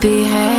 behave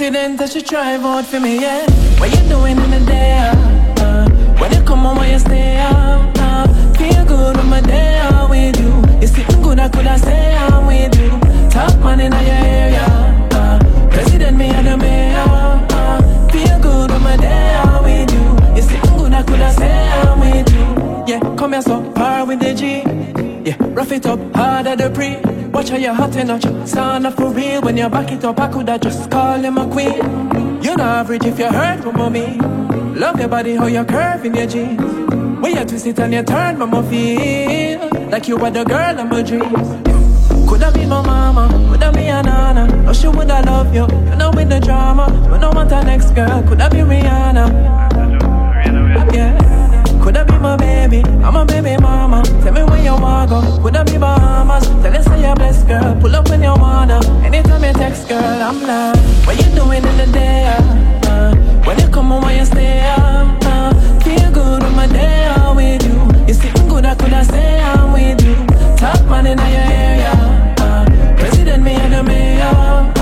give way. She drive out for me. That should try vote for me, yeah. What you doing in the day? Uh, uh, when you come home, when you stay up, uh, feel good on my day out with you. You sitting good, I coulda say I'm with you. Top man in your area, uh, President, me and the mayor. Uh, feel good on my day out with you. You sitting good, I coulda say I'm with you. Yeah, come here so far with the G. Yeah, rough it up, harder the pre. Watch how you're hot enough, sound up for real. When you're back it up, I coulda just call him a queen. You're not average if you hurt, mommy. Love your body, how you curve in your jeans. When you twist it and you turn, mama feel like you were the girl of my dreams. Coulda be my mama, coulda be a nana. No, she woulda love you. You know with the drama. You know want a next girl, coulda be Rihanna. Baby, I'm a baby mama. Tell me where you wanna go. Coulda be Bahamas. Tell you say you're blessed, girl. Pull up when you wanna. Anytime you text, girl, I'm like, what you doing in the day? Uh, uh, when you come home, when you stay up, uh, feel good on my day out with you. You sitting good, I coulda say I'm with you. Top man in your area, uh, president me and the mayor.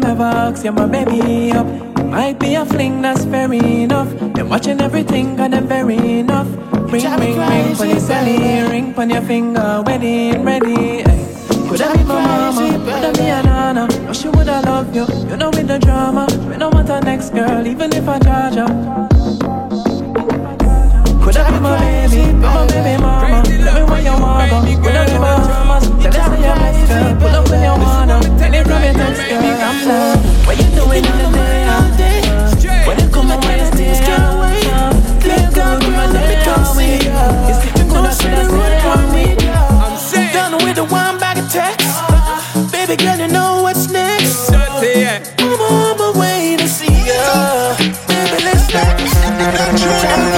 Them ever ask you, my baby up. Might be a fling, that's fair enough. Them watching everything, and them very enough. Ring, ring, ring, for the celly, ring on your finger, wedding ready. Ay. Could I be my mama? Could I be a nana? No, she woulda love you. You know with the drama. We don't want a next girl, even if I charge her. Could I be my baby? Be my baby mama. Me where you wanna go. Could I be my mama? Tell us say you're best girl. Pull up when you wanna. Anytime you text girl, I'm down. What you doing in the day? When you come and when you stay out, uh, feel good with my day out with you. You see me good, I should have said I'm with you. I'm saying, Done with the one bag of text. Baby girl, you know what's next. I'm on my way to see ya. Baby, let's go.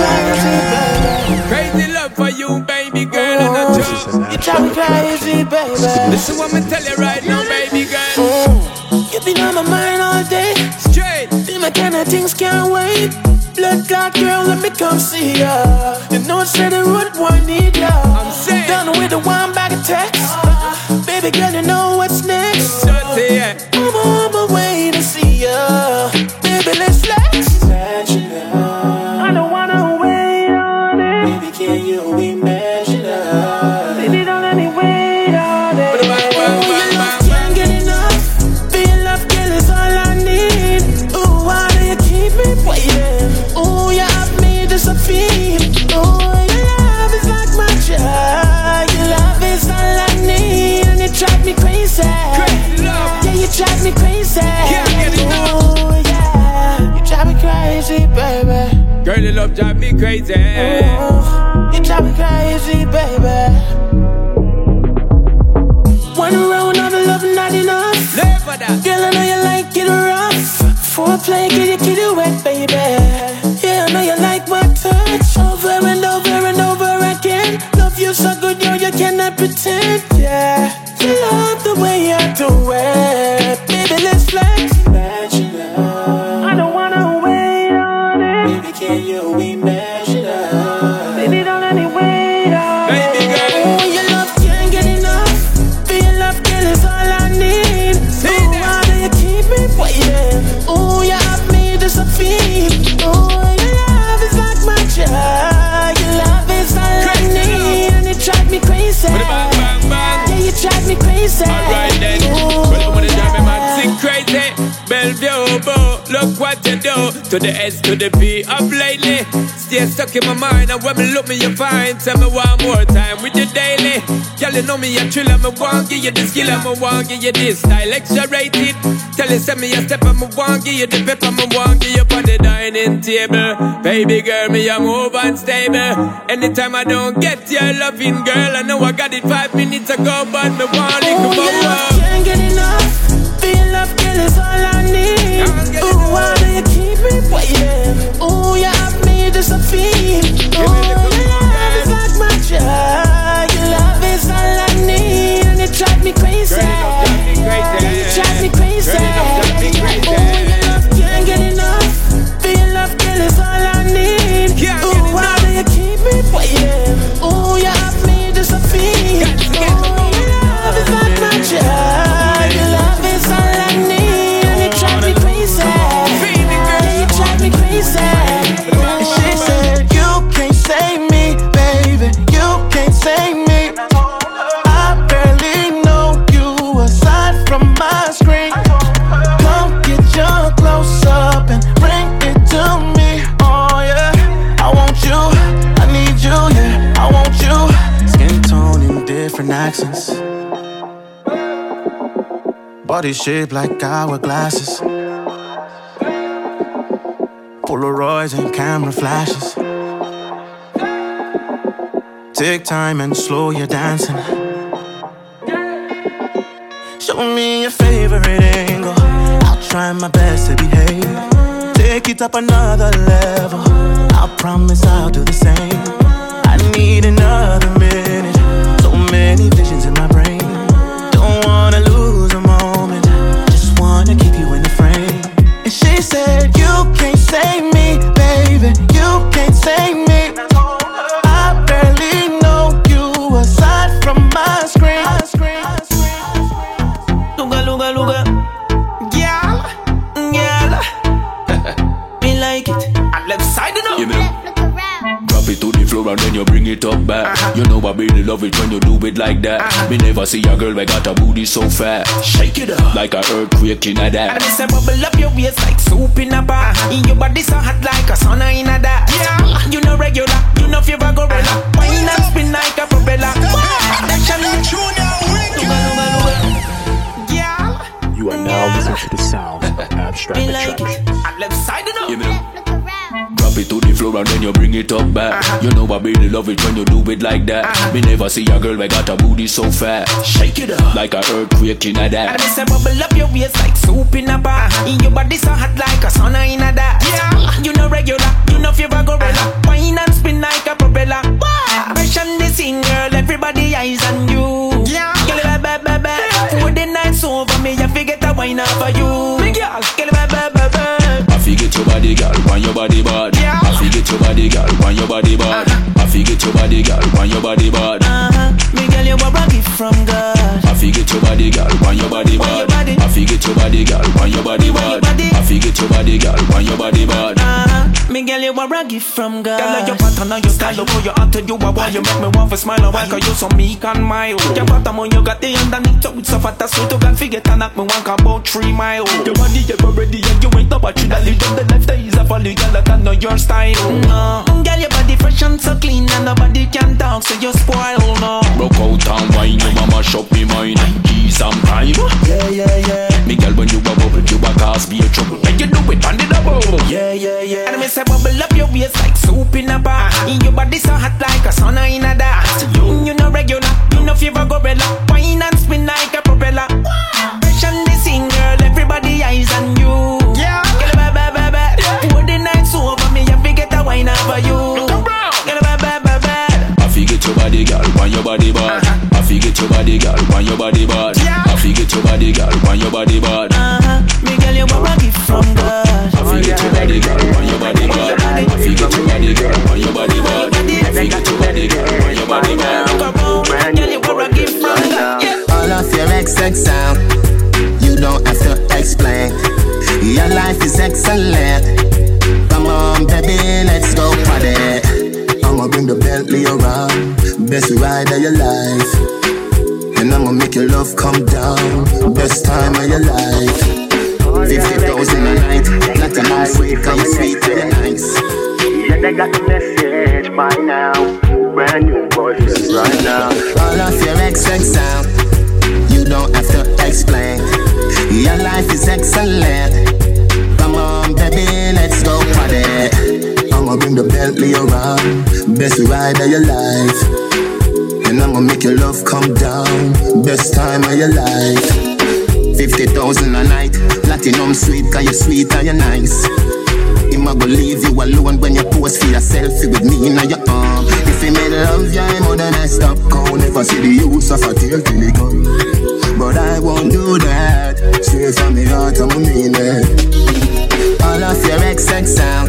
You, baby girl, and a joke. You drive me crazy, baby. Listen what me tell you right now, baby girl. Mm. You've been on my mind all day. Straight, Be my kind of things can't wait. Blood clot girl, let me come see ya. You know it's the root boy need ya. I'm saying. Done with the one bag of text. Baby girl, you know what's Love drive me crazy. To the S to the P of lately. Stay stuck in my mind, and when me look me, you find. Tell me one more time with you daily. Girl, you know me a thriller, me want give you the skill, me want give you this style X-rated. Tell you, send me a step, me want give you the pep, me want give you on the dining table. Baby girl, me a move unstable. Anytime I don't get your loving, girl, I know I got it five minutes ago, but me want it come your love can't get enough. Feel love, girl, is all I Body shaped like hourglasses. Polaroids and camera flashes. Take time and slow your dancing. Show me your favorite angle. I'll try my best to behave. Take it up another level. I promise I'll do the same. I need another love it when you do it like that. Uh-huh. Me never see a girl that got a booty so fat. Shake it up like a earthquake in a And that. me say bubble up your waist like soup in a bar. Uh-huh. In your body so hot like a sauna in a that. Yeah, you know regular, you know fever gorilla. Uh-huh. Wine and spin like a propeller. Yeah, You are now listening to the sound of Abstract Attraction. Floor and then you bring it up back. Uh-huh. You know I really love it when you do it like that. Uh-huh. Me never see a girl that got a booty so fat. Shake it up like a earthquake in a And that. me say bubble up your waist like soup in a bar. Uh-huh. In your body so hot like a sauna in a that. Yeah, you know regular, you know fever gorilla. Wine and spin like a propeller. Fresh on the scene, girl, everybody eyes on you. Yeah, girl, ba ba ba ba. For the night's over, me I forget a wine up for you. Me girl, girl, ba ba ba ba. I forget your body, girl, want your body bad. Body, girl, want your body bad. I forget your body, girl, want your body bad. Uh huh. Me girl, you a gift from God. I forget your body, girl, want your body bad. I forget your body, girl, want your body bad. I forget your body, girl, want your body bad. Uh-huh. Me girl, you a gift from God. Girl, like your pattern and your style, look how you acted, you a why you make me want to smile and why 'cause you so meek and mild. Your bottom on you got the underneath, so it's so fat, that's sweet, you can forget and knock me one about three mile. Your body ever ready and you ain't about you that live down the life that is a folly, girl, that I know your style. No, girl, your body fresh and so clean and nobody can talk, so you spoil, no. Broke out and wine, your mama shop me mine. Give some time. Yeah, yeah, yeah. Me girl, when you a bubble, you a cause me a trouble. Make you do it on the double. Yeah, yeah, yeah. And me say bubble up your waist like soup in a bar. In your body so hot like a sauna in a that. You, mm, you know regular, you know fever gorilla. Wine and spin like a propeller. Fresh on the scene, girl, everybody eyes on you. Yeah. Girl, ba ba ba ba. For the night's over, me I forget a wine over you. Girl, ba ba ba ba. I forget your body, girl, want your body bad. I forget your body, girl, want your body bad. Yeah. I forget your body, girl, want your body bad. Uh huh. Me girl, you a gift from God. I forget your body, girl, want your body bad. I forget your body, girl, want your body bad. I forget your body, girl, want your body bad. Look around, girl, you a gift from God. Yeah. All of your XX sound, you don't have to explain. Your life is excellent. Come on, baby, let's go party. I'ma bring the Bentley around, best ride of your life. And I'ma make your love come down, best time of your life. 50,000 a night, Not platinum sweet, come sweet to the nice. Yeah, they got the message by now. Brand new voices right now. All of your XX sound, you don't have to explain. Your life is excellent. Come on, baby, let's go party. I'ma bring the Bentley around, best ride of your life. And I'ma make your love come down, best time of your life. 50,000 a night, platinum sweet, cause you're sweet and you're nice. Him a go leave you alone when you pose for your selfie with me in your arm. If he made love, you I'm more than messed up. Go never see the use of a tail till he gone. But I won't do that. Straight from the heart, I'm mean it. All of your XX sound,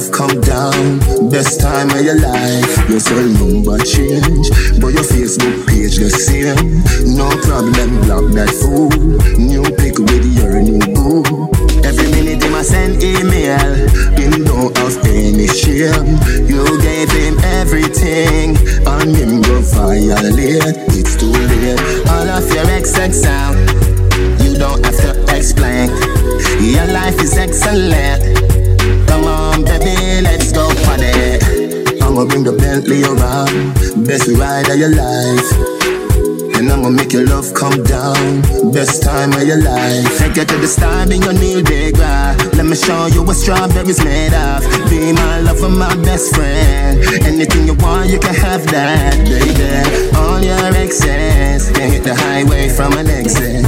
love come down. Best time of your life. Your cell number change, but your Facebook page the same. No problem, block that fool. New pic with your new boo. Every minute him a send email. Him don't have any shame. You gave him everything, and him go violate. It's too late. All of your XX out, you don't have to explain. Your life is excellent. I'ma bring the Bentley around, best ride of your life. And I'ma make your love come down. Best time of your life. Take you to the star, be your new big ride. Let me show you what strawberries made of. Be my lover, my best friend. Anything you want, you can have that, baby. All your exes can hit the highway from an exit.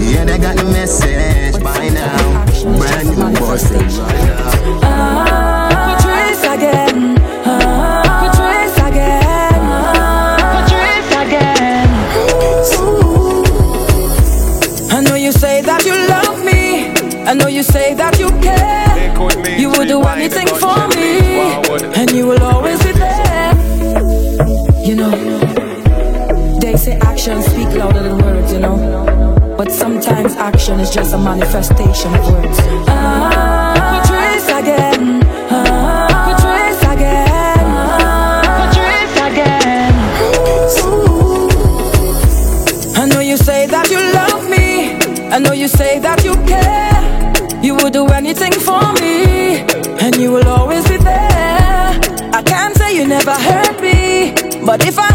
Yeah, they got the message by now. Brand new boyfriend now. Ah. Know you say that you care. You will do anything for me, and you will always be there. You know, they say actions speak louder than words, you know. But sometimes action is just a manifestation of words. If I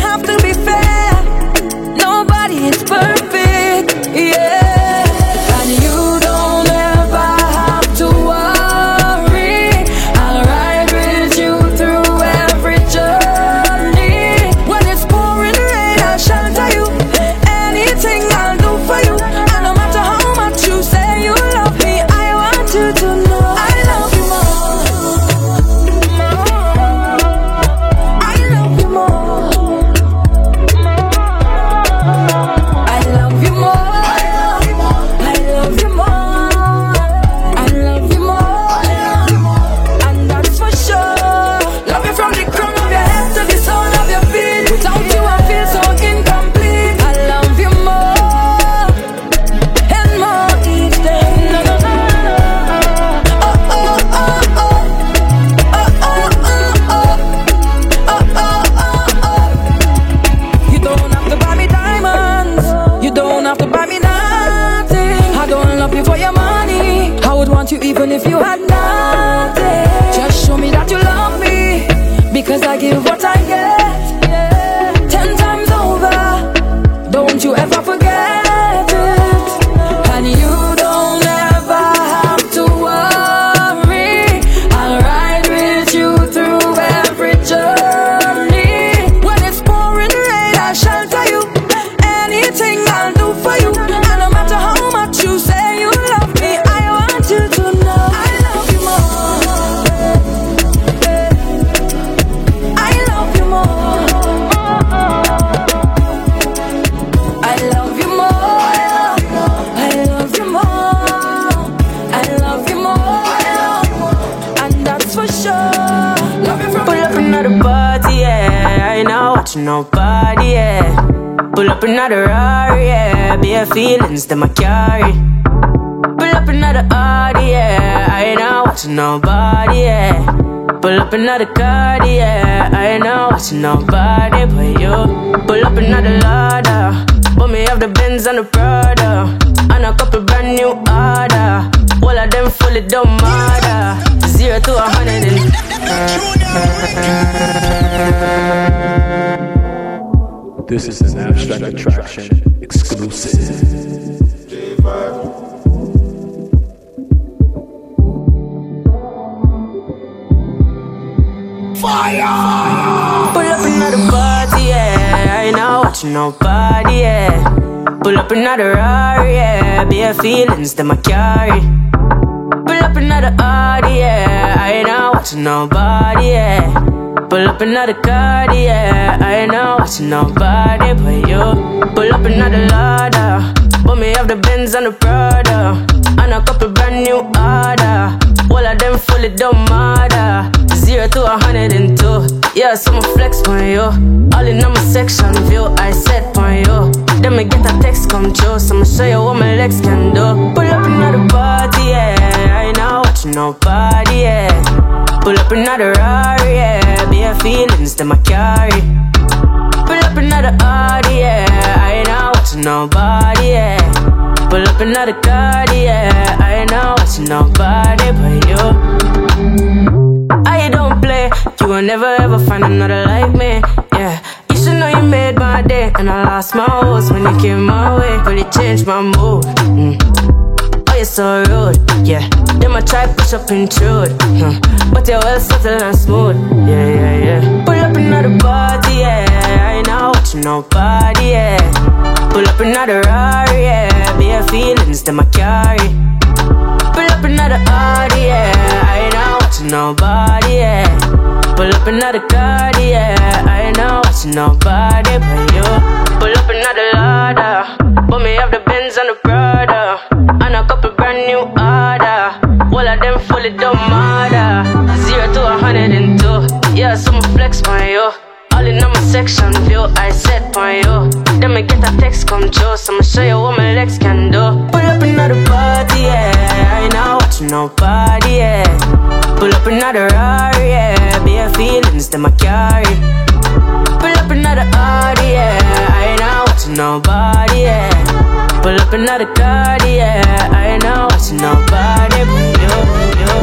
the Benz and the Prada. And a couple brand new order. All of them fully don't matter. Zero to a hundred and. This is an abstract attraction exclusive. Fire! Pull up another party, yeah. I ain't not watching nobody, yeah. Pull up another Rari, yeah. Bare feelings that I carry. Pull up another Audi, yeah. I ain't not watching nobody, yeah. Pull up another car, yeah. I ain't not watching nobody but you. Pull up another Lada. Put me off the Benz and the Prada. And a couple brand new order. All of them fully don't matter. Zero to a hundred and two. Yeah, so I'ma flex on you. All in on my section view. I set on you. Then me get a text come true. So I'ma show you what my legs can do. Pull up another party, yeah. I ain't not watching nobody, yeah. Pull up another Rari, yeah. Bare feelings that I carry. Pull up another Audi, yeah. I ain't not watching nobody, yeah. Pull up another card, yeah. I ain't not watching nobody but you. I don't play. You will never ever find another like me, yeah. You know you made my day, and I lost my horse when you came my way. But it changed my mood. Mm you're so rude, yeah. Them a try push up intrude, huh. but you're well subtle and smooth, yeah, yeah, yeah. Pull up another body, yeah. I ain't not watching nobody, yeah. Pull up another Rari, yeah. Bare feelings them I carry. Pull up another Audi, yeah. I ain't not watching nobody, yeah. Pull up another card, yeah. I ain't not watching nobody but you. Pull up another ladder, but me have the Benz and the Prada and a couple brand new order. All of them fully don't matter. Zero to a hundred and two. Yeah, some flex my yo. All in on my section view, I set my yo. Then me get a text come true, so I'ma show you what my legs can do. Pull up another party, yeah. I ain't not watching nobody, yeah. Pull up another Rari, yeah. Bare feelings that I carry. Pull up another Audi, yeah. I ain't not watching nobody, yeah. Pull up another card, yeah. I ain't not watching nobody but you, you,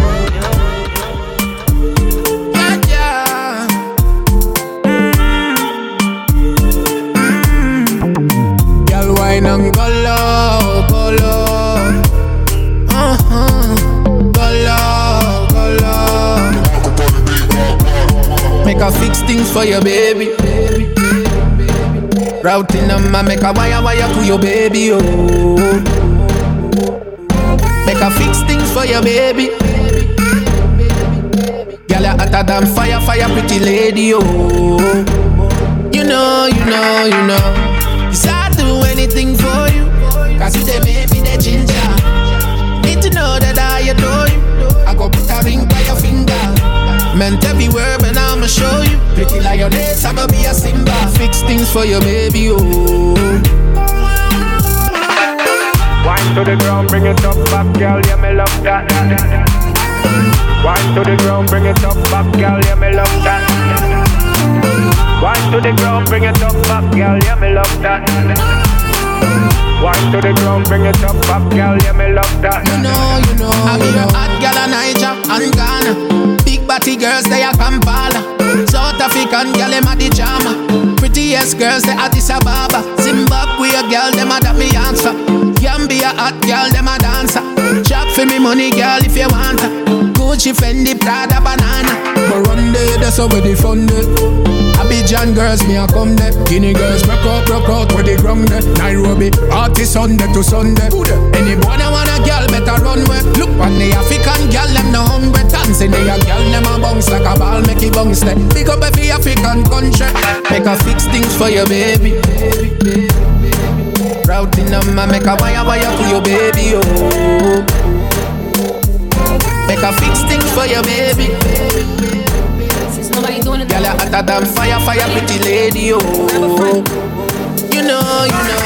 wine and go Make a fix things for your baby. Routing them and make a wire wire to your baby, oh. Make a fix things for your baby. Girl, you hotter than fire, fire, pretty lady, oh. You know, you know, you know. Yes, I do anything for you. Cause you they make me the ginger. Need to know that I adore you. I go put a ring by your finger. Meant every word, but I'ma show you. Pretty lioness, I'ma be a Simba. Fix things for your baby, oh. Wine to the ground, bring it up, back, girl, yeah, me love that. Wine to the ground, bring it up, back, girl, yeah, me love that. Wine to the ground, bring it up, back, girl, yeah, me love that. Wine to the ground, bring it up, back, girl, yeah, me love that. You know, you know, I be a hot girl in Niger and Ghana. Big girls, they are Kampala. South African girl, them are the charmer. Prettiest girls, they are Addis Ababa. Zimbabwe girl, them are that me answer. Gambia hot girl, them a dancer. Chop for me money, girl, if you want her. Gucci, Fendi, Prada, banana. But run there, that's we the fun Abidjan girls, me a come there. Guinea girls, broke out, broke out where they ground there. Nairobi, artist Sunday to Sunday. Any boy that want a girl, better run where. Look on the African girl, them no hungry. Dancing, ball, make it bounce there. Pick up every African country. Make a fix things for your baby. Routing them and make a wire wire to your baby, oh. Make a fix things for your baby. Girl, you're hotter than fire, fire, pretty lady, oh. You know, you know.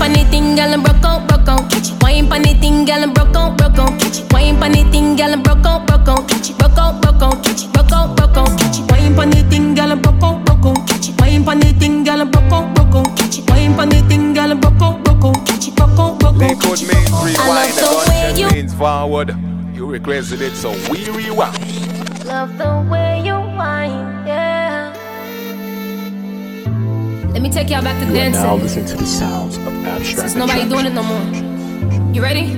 Wine the thing, girl, and broke out, broke out. Catch it. Wine pon the thing, girl, and broke out, broke out. Catch it. Wine pon the thing, girl, and broke out, broke out. Catch it. Broke out, broke out. Catch it. Broke out, broke out. Catch it. Wine pon the thing, girl, and broke out, broke out. Catch it. Wine pon the thing, girl, and broke out, broke out. Catch it. Wine pon the thing, girl, and broke out, broke out. Catch it. Broke out, broke out. Liquid means rewind, the way you means forward. You requested it, so we rewind. Love the way you whine, Let me take y'all back to you dancing. now listen to the sounds of abstract. Since nobody doing it no more. You ready?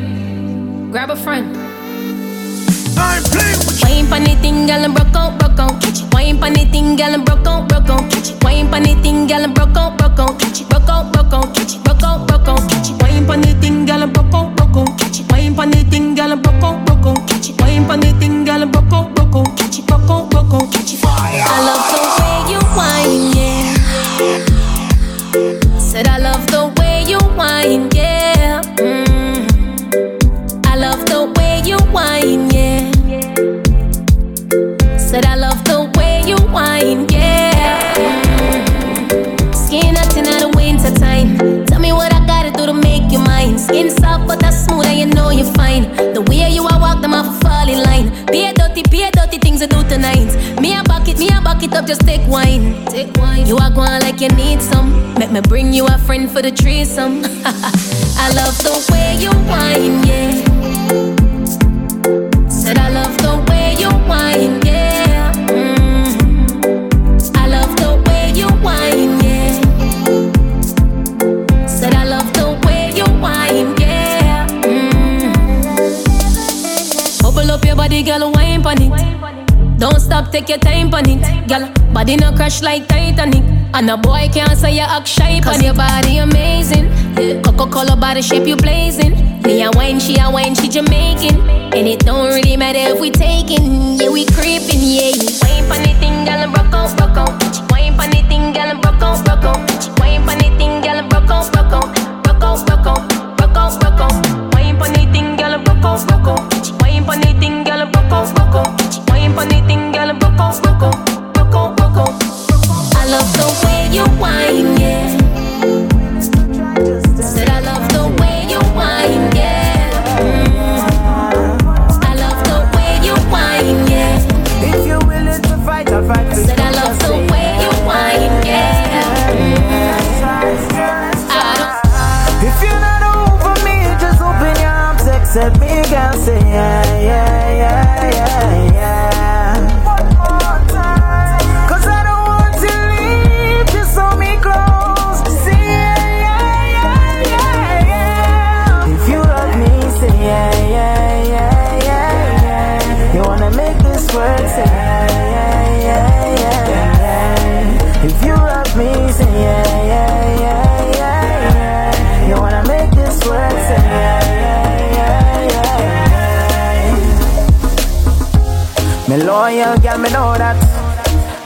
Grab a friend. I'm playing with Wine pon the thing, girl, and broke out, broke out. Catch it. Wine pon the thing, girl, and broke out, broke out. Catch it. Wine pon the thing, girl, and broke out, broke out. Catch it. Broke out, broke out. Catch it. Broke out, broke out. Catch it. Wine pon the thing, girl, and broke out, broke out. Catch it. Wine pon the thing, girl, and broke out, broke out. Catch it. Wine pon the thing, girl, and broke out, broke out. Catch it. Broke out, broke out. Catch it. I love the way you whine, yeah. Said I love the way you whine, yeah. Mm. I love the way you whine, yeah. Said I love the way you whine, yeah. Mm. Skin out of winter time. Tell me what I gotta do to make you mine. Skin soft but smooth and you know you're fine. The way you are walk them off a fall in line. Be a dirty, be a dirty things to do tonight. Me a bucket, me a bucket up, just take wine. Take wine. You are going like you need some. Make me bring you a friend for the threesome. I love the way you whine, yeah. Said I love the way you whine, yeah. Body, girl, wine pon it. Don't stop, take your time on it, girl. Body no crash like Titanic. And a boy can't say you act shy Cause your body amazing. Yeah. Coca-Cola body shape you blazing. Me a wine, she a wine, she Jamaican. And it don't really matter if we taking. Yeah, we creeping, yeah. Wine pon the thing, girl, and broke out, broke out. Wine pon the thing, girl, and broke out, broke out. Wine pon the thing, girl, and broke out, broke out. Broke out, broke out, broke out, broke out. Wine pon the thing, Wine girl, broke broke Wine girl, broke broke Broke broke I love the way you whine, yeah. Me girl, me know that.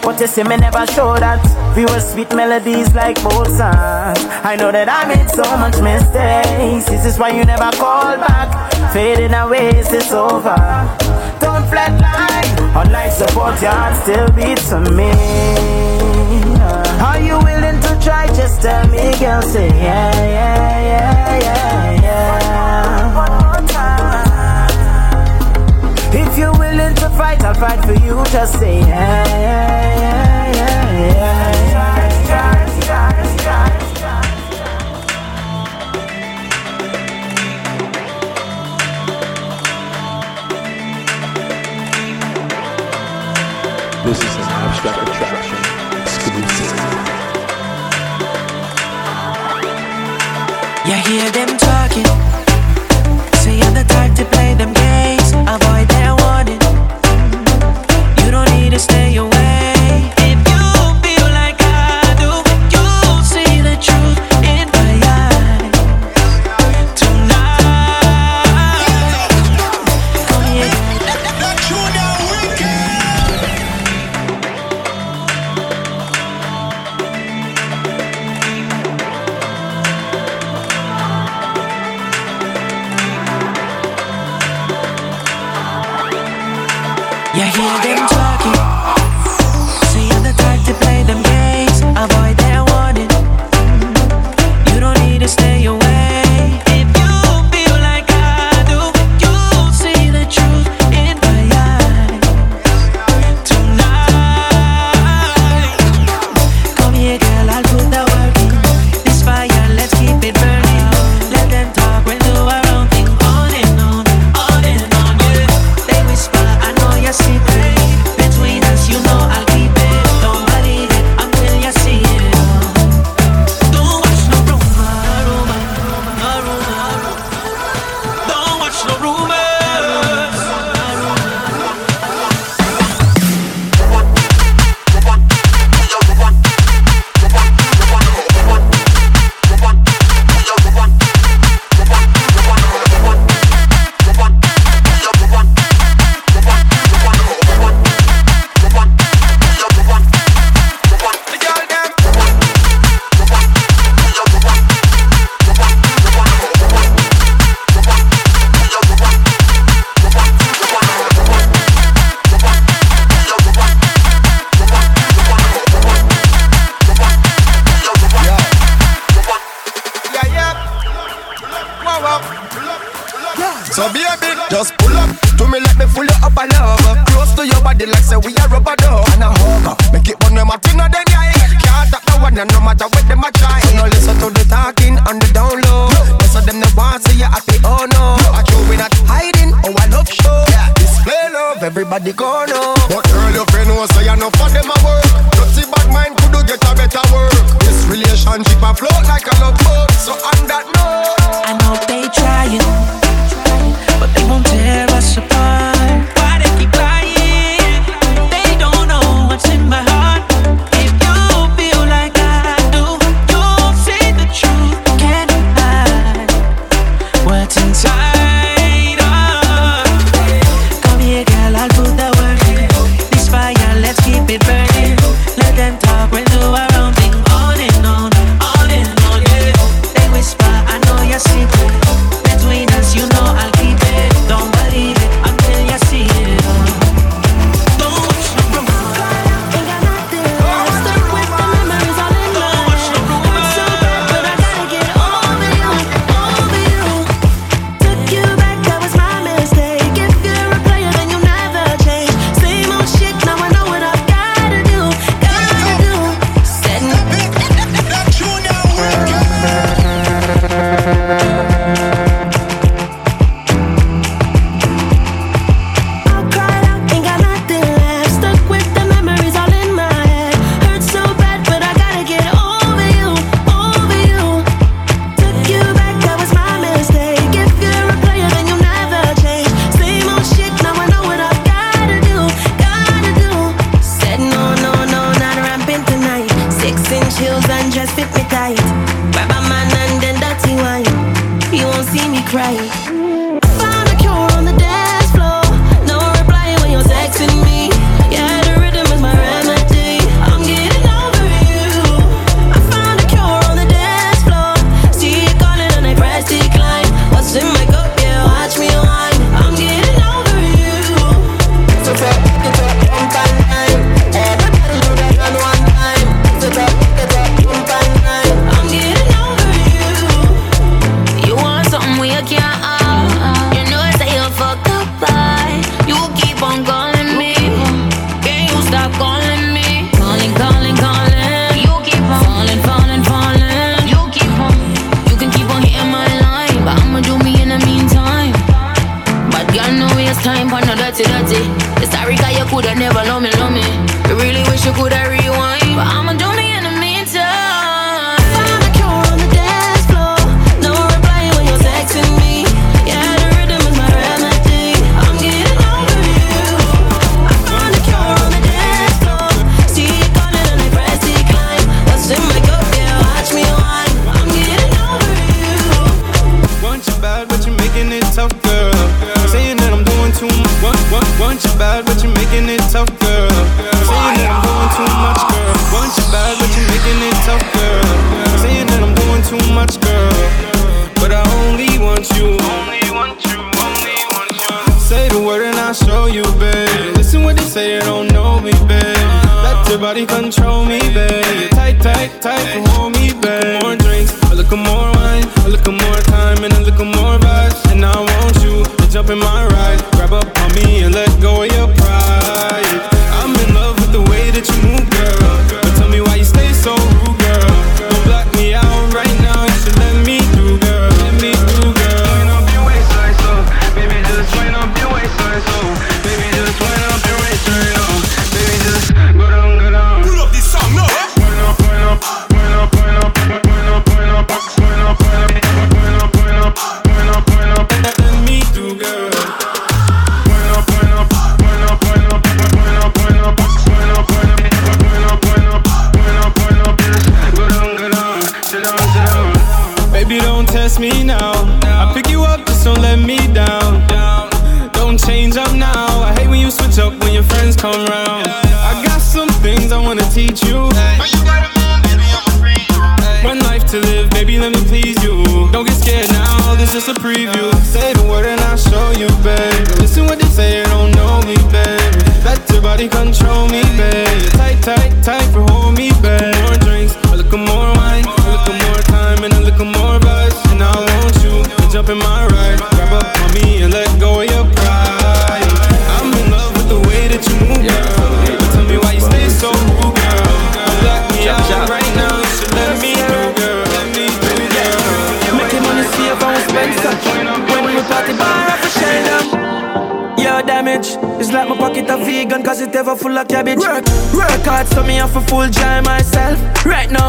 But you see me never show that. We were sweet melodies like Mozart. I know that I made so much mistakes. This is why you never call back. Fading away, is over? Don't flatline. Unlike support, your heart still beats for me. Are you willing to try? Just tell me, girl, say yeah, yeah, yeah, yeah, yeah If you're willing to fight, I'll fight for you. Just say yeah, yeah, yeah, yeah,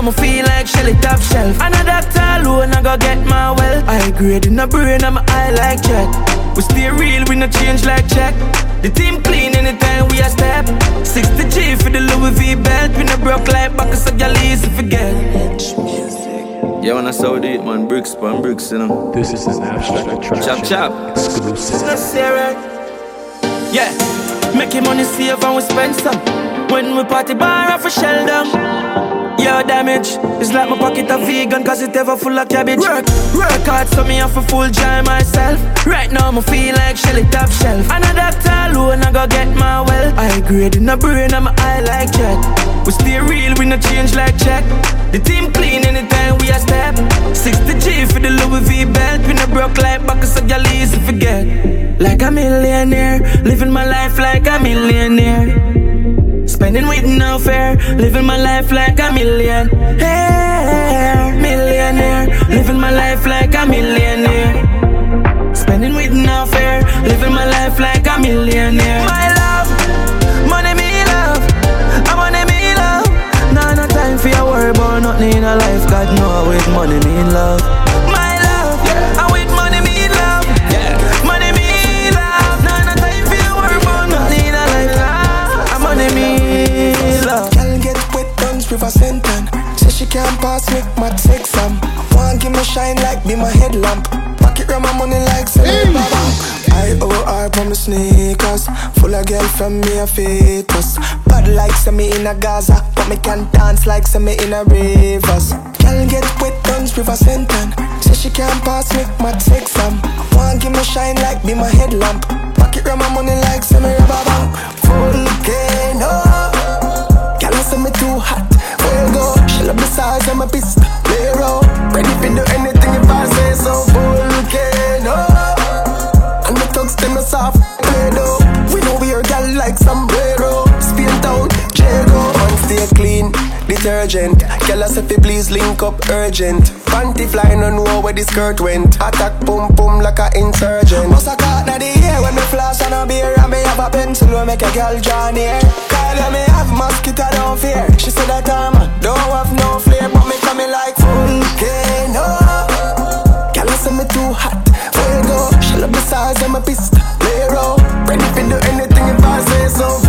me feel like Shelly top shelf. And a doctor alone I go get my wealth. I grade in the brain I'm eye like check. We stay real, we no change like check. The team clean anytime we a step. 60 G for the Louis V belt. We no broke like buckets of y'all easy forget. Yeah, when I saw it, man, bricks, man, bricks, you know. This is an abstract attraction. Chop, chop. Exclusive. Let's hear it. Yeah, making money save and we spend some. When we party bar off a shell down. Yo, damage. It's like my pocket a vegan cause it ever full of cabbage. Work, work hard so me have a full joy myself. Right now, me feel like Shelly top shelf. And a doctor alone, I go get my wealth. I grade in the brain, I'm eye like check. We stay real, we no change like check. The team clean anytime we a step. 60 G for the Louis V belt. We no broke like buckets of y'all easy forget. Like a millionaire, living my life like a millionaire. Spending with no fear, living my life like a millionaire. Millionaire, living my life like a millionaire. Spending with no fear, living my life like a millionaire. My love, money me love, I money me love. Nah, no time for your worry about nothing in a life. God know with money me love, can't pass me my sex am. Want give me shine like be my headlamp. Pocket ram my money like say baba. I owe her for my sneakers. Full of girl from me a fetus. Bad like me in a Gaza, but me can dance like me in a rivers. Girl get wet guns with a senton. Say she can't pass me my sex am. Want give me shine like be my headlamp. Pocket ram my money like me rubber bank. Volcano. Girl, I say me too hot. Where go? She love the size of my pistol. Lero. Ready for do anything if I say so. Volcano. And the thugs them a soft. Play-doh. We know we are gal like sombrero. Detergent. Girl, I say fi please link up urgent. Panty fly no know where the skirt went. Attack boom boom like a insurgent. Bust a caught the air when me flash on a beer and me have a pencil will make a girl draw near. Kyle me have mosquito don't fear. She said that I'm don't have no flare, but me coming like volcano. Girl, I me too hot. Fuego. She love the size of my pistol. Lero. Ready fi do anything if I say so.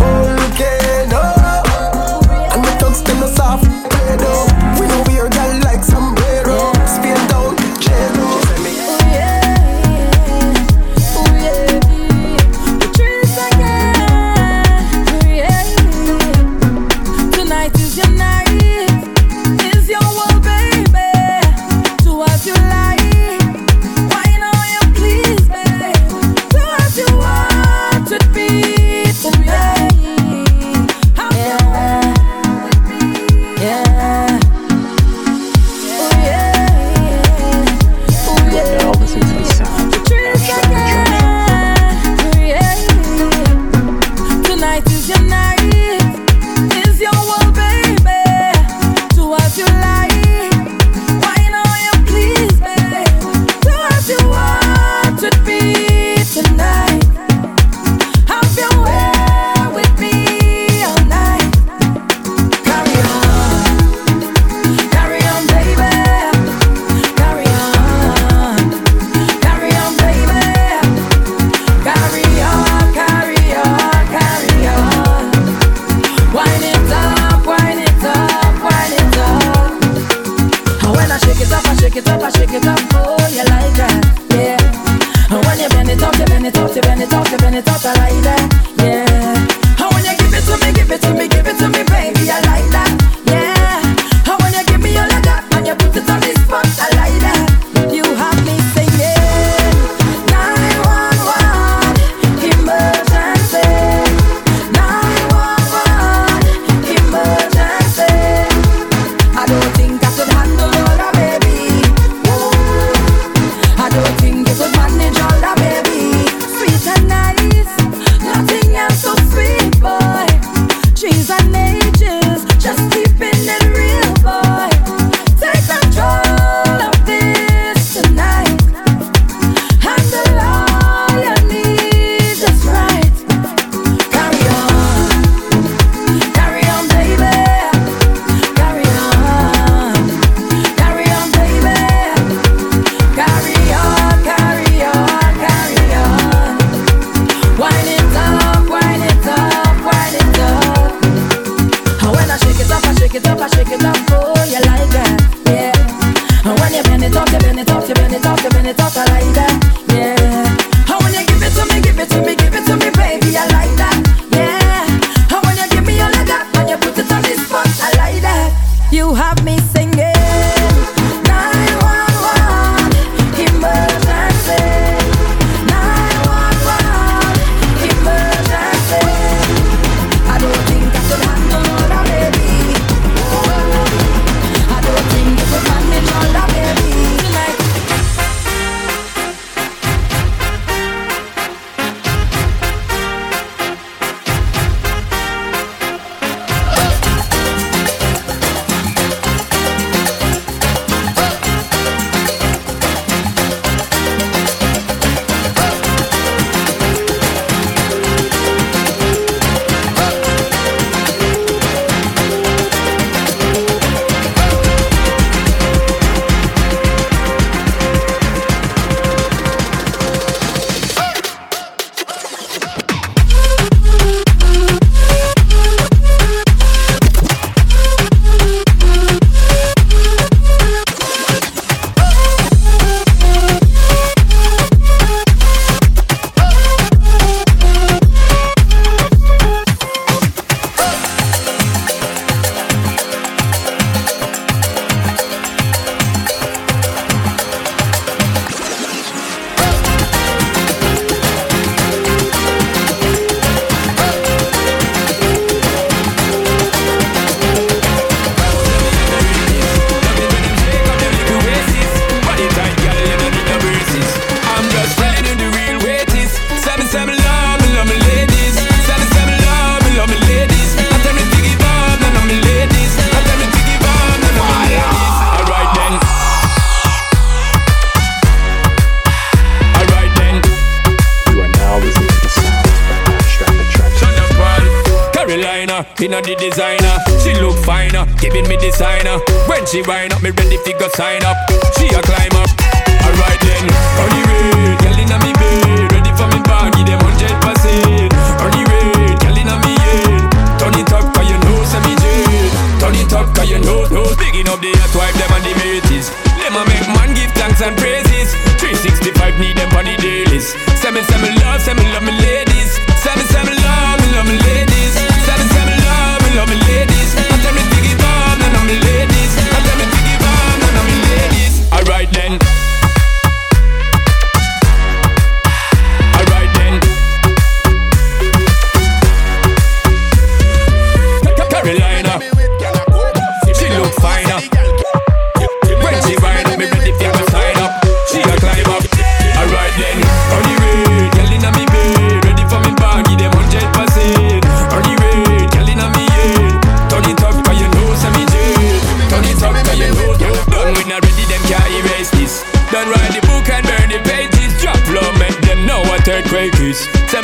She a climb up. Alright then, on the way, girl inna me bed, ready for me give them hundred percent. On the way, girl inna me head, turn it up 'cause you know say me jet. Turn it up 'cause you know, know. Picking up the hot wife, them and the mates. Them a make man give thanks and praises. 365 need them on the dailies. Seven, seven love, seven love me ladies. Seven, seven love me, love me ladies. Seven, seven love me, love me ladies. I tell me to give up, of me ladies. Alright then.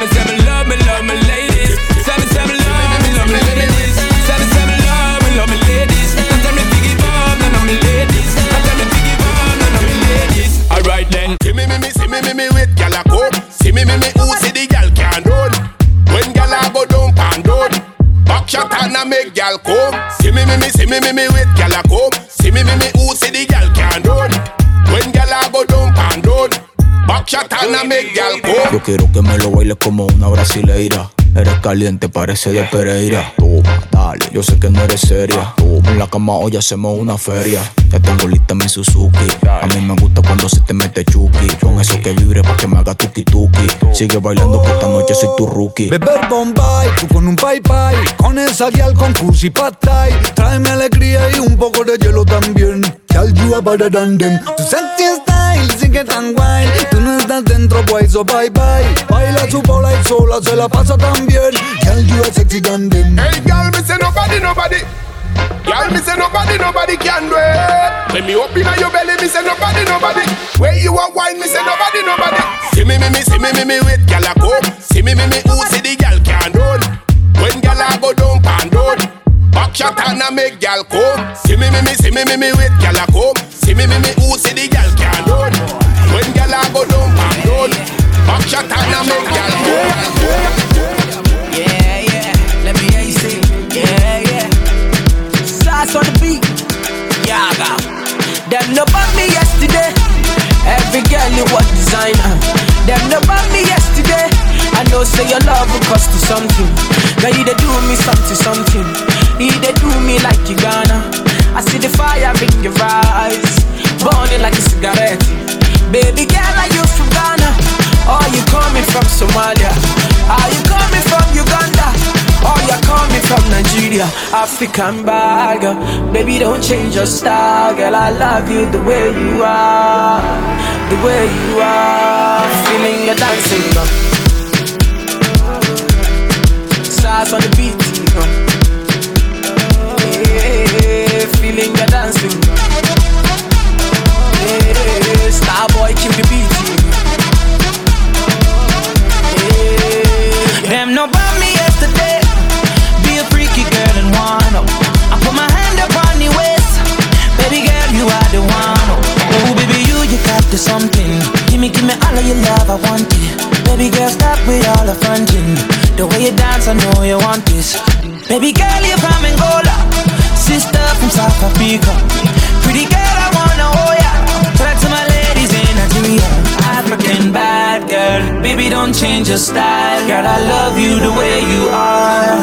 Seven seven love me, love me ladies. Seven seven love me, love me ladies. Seven seven love me, love me ladies. I tell me to give up, none of me ladies. I tell me to give up, none of me ladies. Alright then. See me, me, me, see me, me, me with gyal a. See me, me, me, who see the gyal can run. When gyal a go down pan down, back shot and a make gyal come. See me, me, me, see me, me, me with gyal a come. See me, me, me, who see the gyal can run. Yo quiero que me lo bailes como una brasileira. Eres caliente, parece de Pereira. Toma, dale, yo sé que no eres seria. Toma, en la cama hoy hacemos una feria. Ya tengo lista mi Suzuki. A mí me gusta cuando se te mete chuki. Con eso que vibre pa' que me haga tuki tuki. Sigue bailando que esta noche soy tu rookie. Beber Bombay, tú con un pai pai Con esa guial con cursi pad thai Tráeme alegría y un poco de hielo también Girl, you are better than them Tu sexy style sigue tan guay Tú no estás dentro, boy, so oh, bye bye Baila su bola y sola se la pasa tan bien Girl, you are sexy than them Hey girl, me say nobody, nobody. Girl, me say nobody, nobody can do it. When me open up your belly, me say nobody, nobody. Where you are wine, me say nobody, nobody. See me, me, me, see me, me, me with gyal a come. See me, me, me, who see the gyal can run. When gyal a go down pan down, shot and a make gyal come. See me, me, me, see me, me, me with gyal a come. See me, me, me, who see the gyal can run. When gyal a go down pan down, back shot and a make gyal come. Yeah, yeah. Let me hear you sing. Yeah, yeah. Gaga. Them no bought me yesterday. Every girl you was designer. Uh. Them no bought me yesterday. I know say your love will cost you something. Girl, you they do me something, something. You they do me like you gonna. I see the fire in your eyes, burning like a cigarette. Baby girl, are you from Ghana? Or you coming from Somalia? Are you coming from Uganda? Or you coming from Nigeria? African bag. Uh, baby, don't change your style, girl. I love you the way you are, the way you are. Feeling your dancing, girl. Stars on the beat, feeling your dancing, girl. Yeah, star boy, kill the beat, yeah. Them no bought me yesterday. Be a freaky girl and wanna. I put my hand up on the waist. Baby girl, you are the one. Oh, baby, you, you got the something. Give me, give me all of your love, I want it. Baby girl, stop with all the fronting. The way you dance, I know you want this. Baby girl, you're from Angola. Sister from South Africa. Pretty girl, I wanna hold ya. Talk to my ladies in Nigeria. African bad girl. Baby, don't change your style. Girl, I love you the way you are.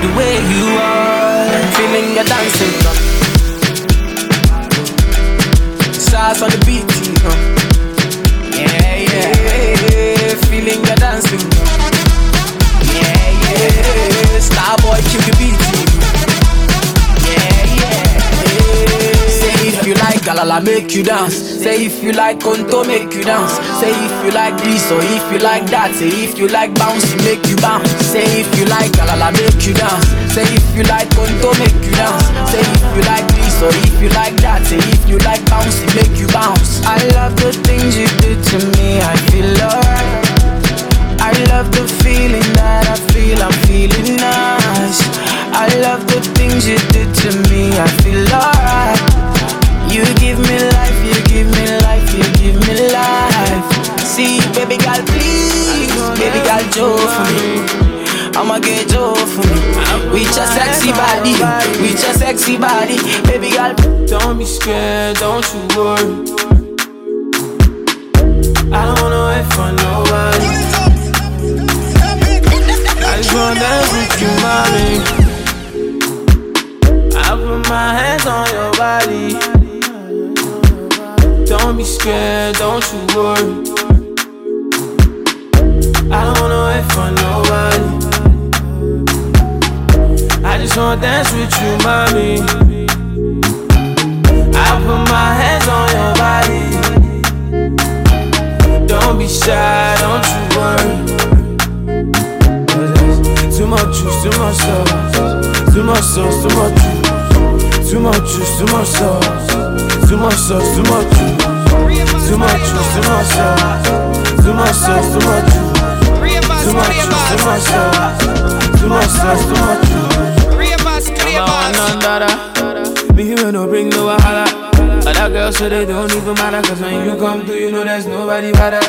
The way you are. Feeling your dancing, girl. Stars on the beat, girl. Like Galala, make you dance. Say if you like Konto, make you dance. Say if you like this or if you like that. Say if you like bouncy, make you bounce. Say if you like Galala, make you dance. Say if you like Konto, make you dance. Say if you like this or if you like that. Say if you like bouncy, make you bounce. I love the things you do to me. I feel alright. I love the feeling that I feel. I'm feeling nice. I love the things you did to me. I feel alright. You give me life. You give me life. You give me life. See, baby girl, please. Baby girl, Joe for me. I'ma get Joe for me. With your sexy body. With your sexy body. Baby girl, don't be scared. Don't you worry. I don't wanna wait for nobody. I just wanna dance with you, mommy. I put my hands on your body. Be scared, don't you worry. Mm. I don't wanna wait for nobody. I just wanna dance with you, mommy. I put my hands on your body. Don't be shy, don't you worry. Too much juice, too much sauce. Too much sauce, too much juice. Too much juice, too much sauce. Too much sauce, too much juice. Too much juice, too much sauce. Too much sauce, too much juice. Too much juice, too much sauce. Too much sauce, too much juice. Number one under Me will no bring no wahala. Other girls so they don't even matter Cause when you come through you know there's nobody better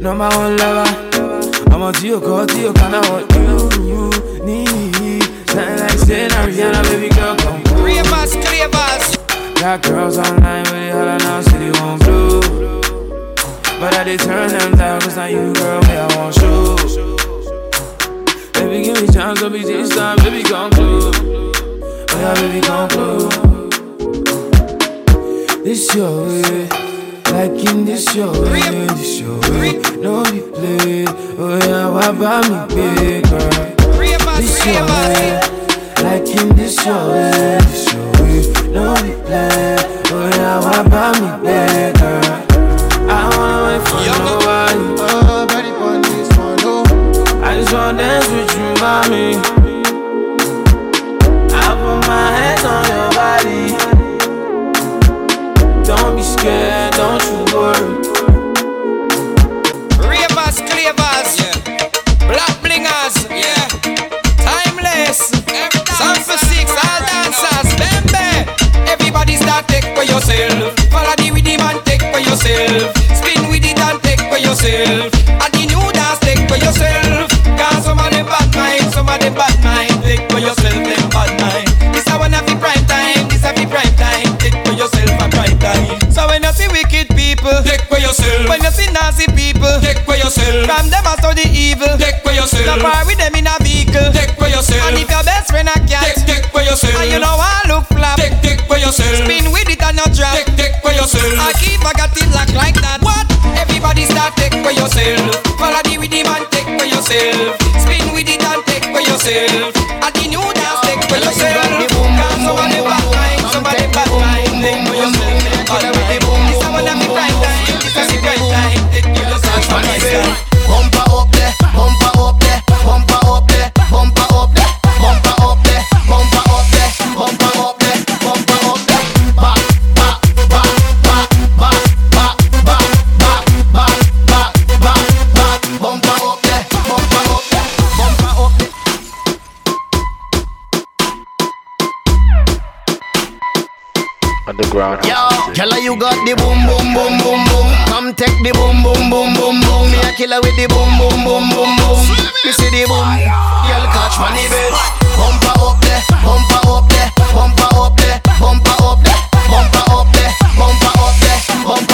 Number one lover I'm a Tio call Tio kinda what you, you need Shine like say now Rihanna baby girl come through Cravers, cravers Got girls online with it holla now city won't blue But I did turn them down cause now you girl me I want show Baby give me chance don't be this time baby come close Oh yeah baby come close this your way, like in this your way, this your way. No be play, oh yeah, why buy me big girl? This your way, like in this way, this your way. No be play, oh yeah, why buy me big girl? I wanna wait for nobody. Oh, buddy, on this one, oh. I just wanna dance with you, mommy. I put my hands on your Underground. Yo, killer, you got the boom, boom, boom, boom, boom. Come take the boom, boom, boom, boom, boom. Me a killer with the boom, boom, boom, boom, boom. Me see the boom, girl catch money bed. Bumper up there, bumper up there, bumper up there, bumper up there, bumper up there, bumper up there, bumper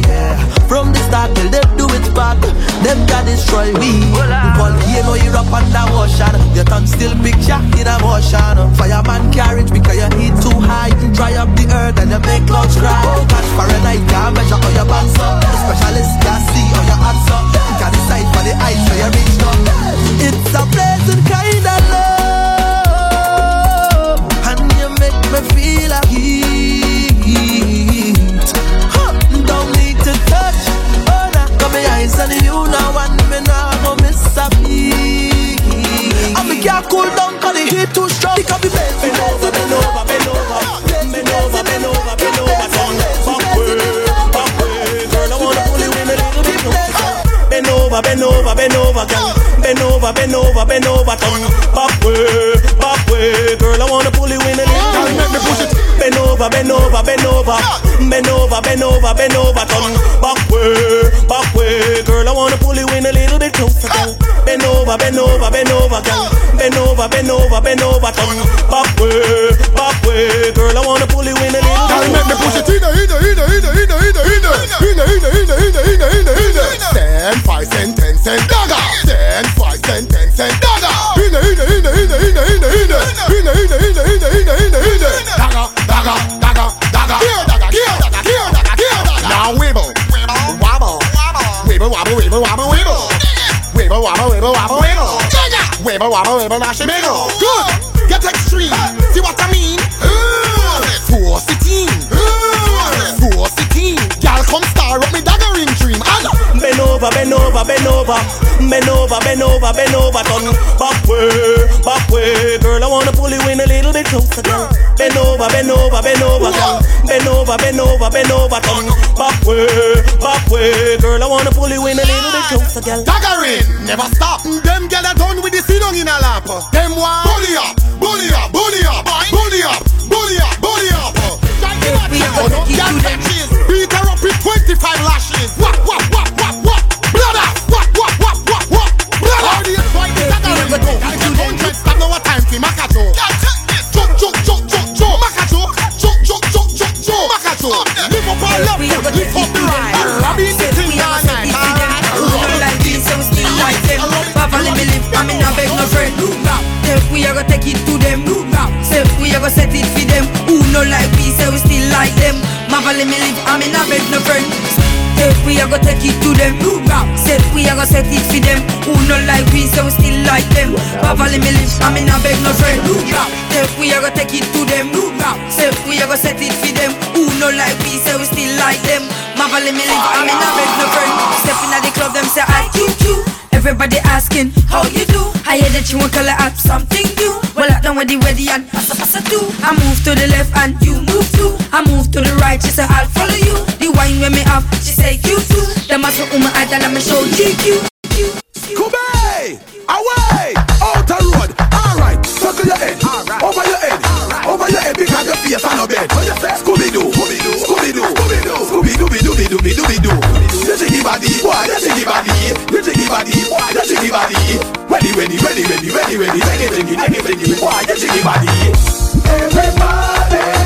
from the start till they do it back, them can destroy we. Volcano on the ocean, your tongue still jack in a motion. Fireman carriage because your heat too high, dry up the earth and you make clouds cry. Gosh, for a night can't measure all your bands up. Specialist can see all your hands up. Can decide for the eyes where you reach up. It's a pleasant kind of love, and you make me feel a on you now, and me now go miss a beat. And me can't cool down 'cause the heat too strong. We blaze, we blaze, we bend over, bend over, bend over, bend over, bend over, turn backward, backward. Girl, I wanna pull you in a little bit closer. Bend over, bend over, bend over, girl. Bend over, bend over, bend over, turn backward, backward. Girl, I wanna pull you in a little bit. Make me push it. Bend over, bend over, bend over, bend over, bend over, bend over, turn backward, backward. Bend over, bend over, bend over, girl. Bend over, bend over, bend over, turn backward, backward. Girl, I wanna pull you in a little bit. Make me push it in, in, in, in, in, in, in, in, in, in, in, in, in, in, in. Ten, five cent, ten cent, dagger. Ten, five cent, ten cent, dagger. In, in, in, in, in, in, in, in, in, in, in, in, in, in, in. Dagger, dagger, dagger, dagger. Here, dagger, here, dagger, here, dagger, here, dagger. Now wibble, wobble, wibble, wobble, wibble, wobble, wibble. Wibble, wobble, wibble, wobble, wobble, wibble, dash, wiggle. Good. Over, bend over, bend over, bend over, bend over, turn back way, back way, girl. I wanna pull you in a little bit closer, girl. Bend over, bend over, bend over, girl. Bend over, bend over, bend over, turn back way, back way, girl. I wanna pull you in a little bit closer, girl. Daggering, never stop. Them get a done with the sit down in a lap. Them one. Bully up, bully up, bully up, bully up, bully up, bully up. Oh no, girl touches. Beat her up with 25 lashes. What, what, what, the daggering go? I get hundred, stop no time for Makato. Joke, joke, joke, joke, joke. Makato. Joke, joke, joke, joke, joke. Makato. Live up our love, live up the ride. Robbie the thing all night. like this, so we still like them. Papa, let me live, I'm in a beg no friend. Step, we are gonna take it to them. Step, we are gonna set it for them. Who no like me, so we still like them. Mama, let me live, I'm in a beg no friend. Step, we are gonna take it to them. Step, we are gonna set it for them. Who no like me, so we still like them. Papa, let me live, I'm in a beg no friend. Step, we are gonna take it to them. Step, we are gonna set it for them. Who no like me, so we still like them. Mama, let me live, I'm in a beg no friend. Stepping at the club, them say I cute you. Everybody asking how you do. I hear that you want color up something new. Well, I done with the ready and passa do. I move to the left and you move too. I move to the right, she say I'll follow you. The wine when me up, she say you too. The muscle um I tell me show GQ. Kube! Away! Out the road! Alright, circle your head. Over your head. Over your head because your face on a bed. Scooby-Doo. Scooby-Doo. Scooby-Doo. Scooby-Doo. Scooby-Doo. You jiggy body, boy, you jiggy body. You jiggy body, boy, you jiggy body. Ready, ready, ready, ready, ready, ready. Ready, ready, ready, ready, boy, you jiggy body. Everybody,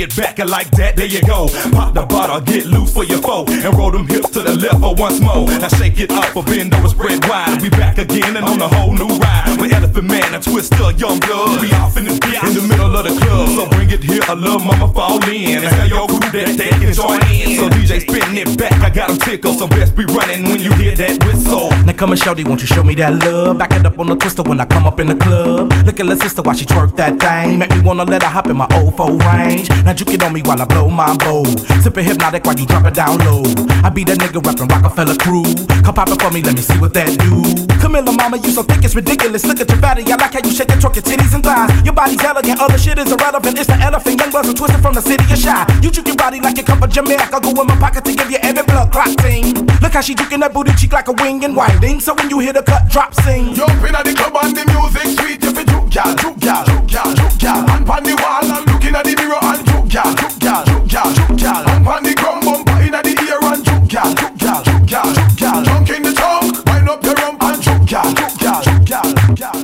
it back like that. There you go. Pop the bottle, get loose for your foe and roll them hips to the left for once more. Now shake it up, a bend over, spread wide. We back again and on a whole new ride. With Elephant Man and Twista, Young Blood. We off in the in the middle of the club. So bring it here, a little mama fall in and tell your crew that they can join in. So DJ spin it back, I got them tickled. So best be running when you hear that whistle. Come and shorty, won't you show me that love? Back it up on the Twista when I come up in the club. Look at little sister while she twerk that thing. Make me wanna let her hop in my old four range. Now juke it on me while I blow my bow. Sippin' Hpnotiq while you drop it down low. I be that nigga rapping Rockefeller crew. Come pop it for me, let me see what that do. Come Camilla, mama, you so thick it's ridiculous. Look at your body, I like how you shake and twerk your titties and thighs. Your body's elegant, other shit is irrelevant. It's the elephant, young buzzing twisted from the city of Chi. You juke your body like you come from Jamaica. Go in my pocket to give you every blood clot thing. Look how she juking that booty cheek like a wing and winding. So when you hear the cut drop, sing. You up inna the club and the music sweet. If you juke gal, juke gal, juke gal, juke gal, and pon the wall and looking at the mirror and juke gal, juke gal, juke gal, juke gal, and pon the drum bumper inna the ear and juke gal, juke gal, juke gal, juke gal, junk in the trunk, wind up your rump and juke gal, juke gal, juke gal, juke gal.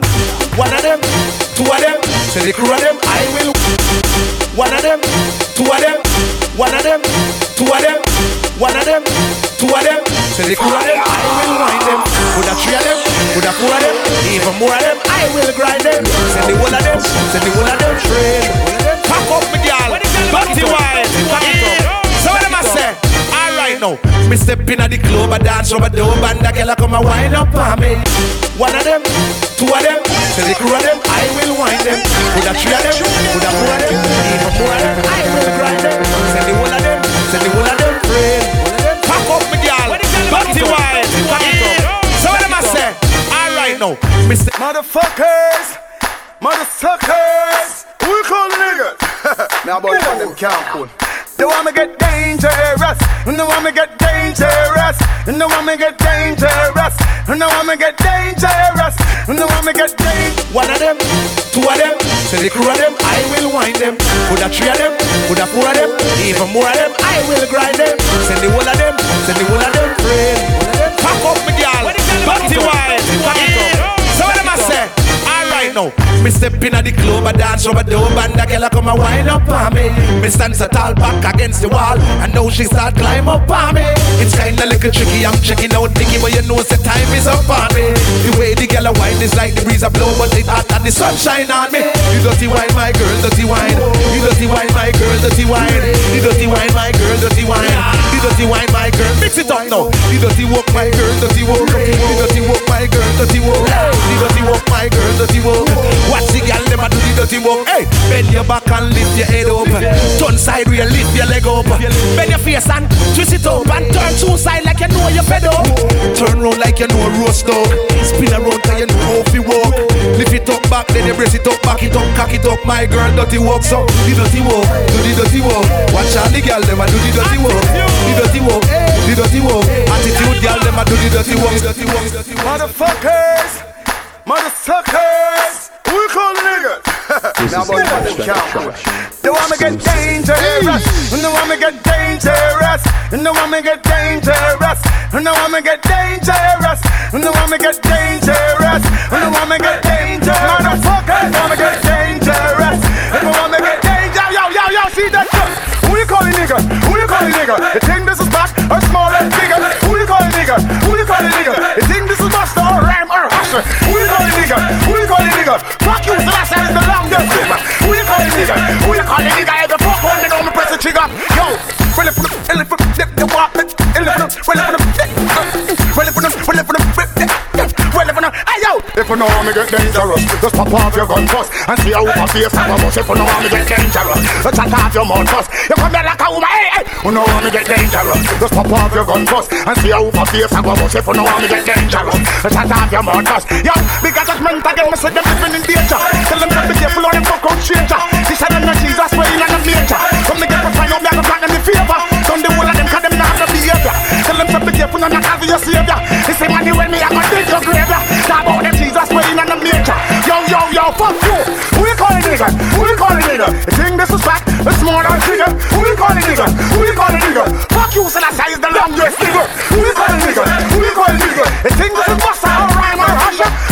One of them, two of them, say the crew of them, I will. One of them, two of them, one of them, two of them, one of them, two of them, say the crew of them, I will wind them. A three of them, with a four of them, even more of them, I will grind them. Send the whole of them, send the whole of them, train. Pack up me girl, party wine. So what am I say? Alright now, me step in at the club, I dance the dope, and the girl come and wind up on me. One of them, two of them, say the crew of them, I will wind them. With a three of them, with a four of them, even more of them, I will grind them. Send the whole of them, send the whole of them, friend. Now, me. Motherfuckers, motherfuckers, who you call niggas? now boy, tell them can't. You want me get dangerous? You want me get dangerous? You want me get dangerous? You want me get dangerous? You want me get dangerous? One of them, two of them, say the crew of them, I will wind them. Put a three of them, put a four of them, even more of them, I will grind them. Send the whole of them, send the whole of them, friend. Pack up me girl, party wine. Now, me step in at the club, I dance the dope, and the girl come and wind up on me. Me stand so tall back against the wall, and now she start climb up on me. It's kinda little tricky, I'm checking out Nicky, but you know the time is up on me. The way the girl wine is like the breeze a blow, but it hot and the sunshine on me. You dirty wine, my girl, dirty wine. You dirty wine, my girl, dirty wine. The dirty wine, my girl, dirty wine. The dirty wine, my girl, mix it up now. The dirty walk, my girl, dirty walk. The dirty walk, my girl, dirty walk. The dirty walk, my girl, dirty walk. Watch the girl, them a do the dirty walk. Hey, bend your back and lift your head up. Turn side wheel, lift your leg up. Bend your face and twist it up and turn two side like you know you're fed up. Turn round like you know a roast dog. Spin around till you know how to walk. Lift it up back, then you brace it up, back it up, cock it up. My girl, dirty walk, so the dirty walk, do the dirty walk. Watch out the girl, them a do the dirty walk, dirty walk, the dirty walk. Attitude girl, them a do the dirty walk, dirty walk, dirty walk. Motherfuckers, motherfuckers, who you call niggas? now boy, tell them can't pull. Want me get dangerous? You want me get dangerous? You want me get dangerous? You want me get dangerous? You want me get dangerous? You want me get dangerous? Motherfuckers, want me get You calling nigga? You think this is back or small and bigger? Who you calling nigga? Who you calling nigga? You think this is Busta or Ram or Usher? Who you calling nigga? Who you calling nigga? Fuck you, so that's how it's the longest. Who you calling nigga? Who you calling nigga? Every fuck one, they know me press the trigger. Yo, well if well if dip the walk, well if well if well if if well if well if you know me get dangerous, just pop off your gun first and see how my face have a bust. If you know how me get dangerous, just chat off your mouth first. You come here like a woman, hey hey. Who know want me get dangerous? Just pop off your gun first and see how far face I go bust. If you know want me get dangerous, just shut off your mouth first. Yo, big judgment again, me say them living in danger. Tell them to be careful or them fuck out stranger. This is not Jesus way in the nature. Come to get to find out me I go them the favor. Don't the whole of them 'cause them not have no behavior. Tell them to be careful not have your savior. They say money when me I go dig your grave. Yo, yo, fuck you. Who you calling nigga? Who you calling nigga? You think this is back? It's more than figure. Who you calling nigga? Who you calling nigga? Fuck you, so that's is the longest nigga. Who you calling nigga? Who you calling nigga? You think this is Busta or Rhyme or Russia?